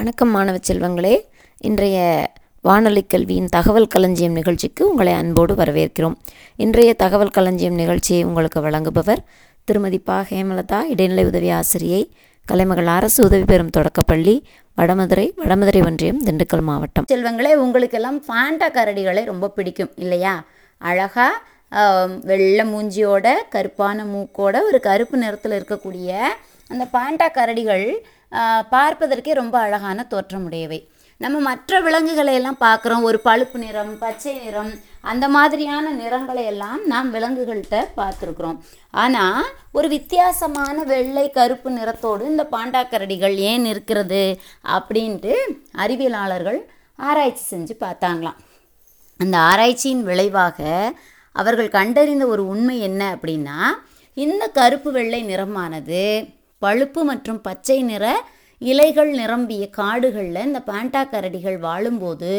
வணக்கம் மாணவ செல்வங்களே. இன்றைய வானொலி கல்வியின் தகவல் களஞ்சியம் நிகழ்ச்சிக்கு உங்களை அன்போடு வரவேற்கிறோம். இன்றைய தகவல் களஞ்சியம் நிகழ்ச்சியை உங்களுக்கு வழங்குபவர் திருமதி பா. ஹேமலதா இடைநிலை உதவி ஆசிரியை கலைமகள் அரசு உதவி பெறும் தொடக்கப்பள்ளி வடமதுரை வடமதுரை ஒன்றியம் திண்டுக்கல் மாவட்டம். செல்வங்களே உங்களுக்கெல்லாம் ஃபேண்டா கரடிகளை ரொம்ப பிடிக்கும் இல்லையா? அழகாக வெள்ளை மூஞ்சியோட கருப்பான மூக்கோட ஒரு கருப்பு நிறத்தில் இருக்கக்கூடிய பாண்டா கரடிகள் பார்ப்பதற்கே ரொம்ப அழகான தோற்றமுடையவை. நம்ம மற்ற விலங்குகளை எல்லாம் பார்க்குறோம். ஒரு பழுப்பு நிறம் பச்சை நிறம் அந்த மாதிரியான நிறங்களை எல்லாம் நாம் விலங்குகள்கிட்ட பார்த்துருக்குறோம். ஆனால் ஒரு வித்தியாசமான வெள்ளை கருப்பு நிறத்தோடு இந்த பாண்டா கரடிகள் ஏன் இருக்கிறது அப்படின்ட்டு அறிவியலாளர்கள் ஆராய்ச்சி செஞ்சு பார்த்தாங்களாம். அந்த ஆராய்ச்சியின் விளைவாக அவர்கள் கண்டறிந்த ஒரு உண்மை என்ன அப்படின்னா இந்த கருப்பு வெள்ளை நிறமானது பழுப்பு மற்றும் பச்சை நிற இலைகள் நிரம்பிய காடுகளில் இந்த பாண்டா கரடிகள் வாழும்போது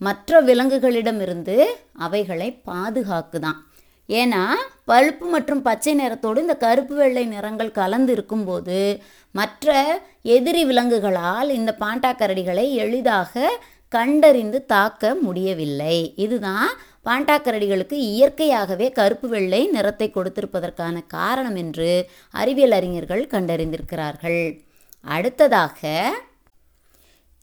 மற்ற விலங்குகளிடமிருந்து அவைகளை பாதுகாக்குதான். ஏன்னா பழுப்பு மற்றும் பச்சை நிறத்தோடு இந்த கருப்பு வெள்ளை நிறங்கள் கலந்து இருக்கும்போது மற்ற எதிரி விலங்குகளால் இந்த பாண்டா கரடிகளை எளிதாக கண்டறிந்து தாக்க முடியவில்லை. இதுதான் பாண்டாக்கரடிகளுக்கு இயற்கையாகவே கருப்பு வெள்ளை நிறத்தை கொடுத்திருப்பதற்கான காரணம் என்று அறிவியல் அறிஞர்கள் கண்டறிந்திருக்கிறார்கள். அடுத்ததாக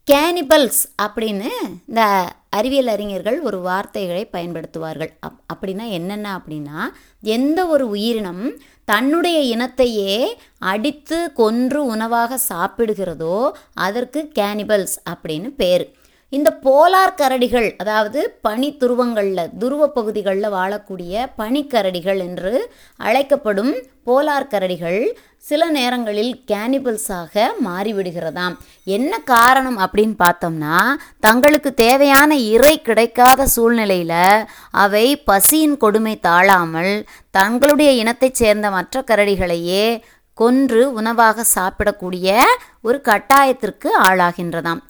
கேனிபல்ஸ் அப்படின்னு இந்த அறிவியல் அறிஞர்கள் ஒரு வார்த்தைகளை பயன்படுத்துவார்கள். அப் அப்படின்னா என்னென்ன அப்படின்னா எந்த ஒரு உயிரினம் தன்னுடைய இனத்தையே அடித்து கொன்று உணவாக சாப்பிடுகிறதோ அதற்கு கேனிபல்ஸ் அப்படின்னு பேர். இந்த போலார் கரடிகள் அதாவது பனி துருவங்களில் துருவ பகுதிகளில் வாழக்கூடிய பனிக்கரடிகள் என்று அழைக்கப்படும் போலார் கரடிகள் சில நேரங்களில் கேனிபல்ஸாக மாறிவிடுகிறதாம். என்ன காரணம் அப்படின்னு பார்த்தோம்னா தங்களுக்கு தேவையான இறை கிடைக்காத சூழ்நிலையில் அவை பசியின் கொடுமை தாழாமல் தங்களுடைய இனத்தைச் சேர்ந்த மற்ற கரடிகளையே கொன்று உணவாக சாப்பிடக்கூடிய ஒரு கட்டாயத்திற்கு ஆளாகின்றதாம்.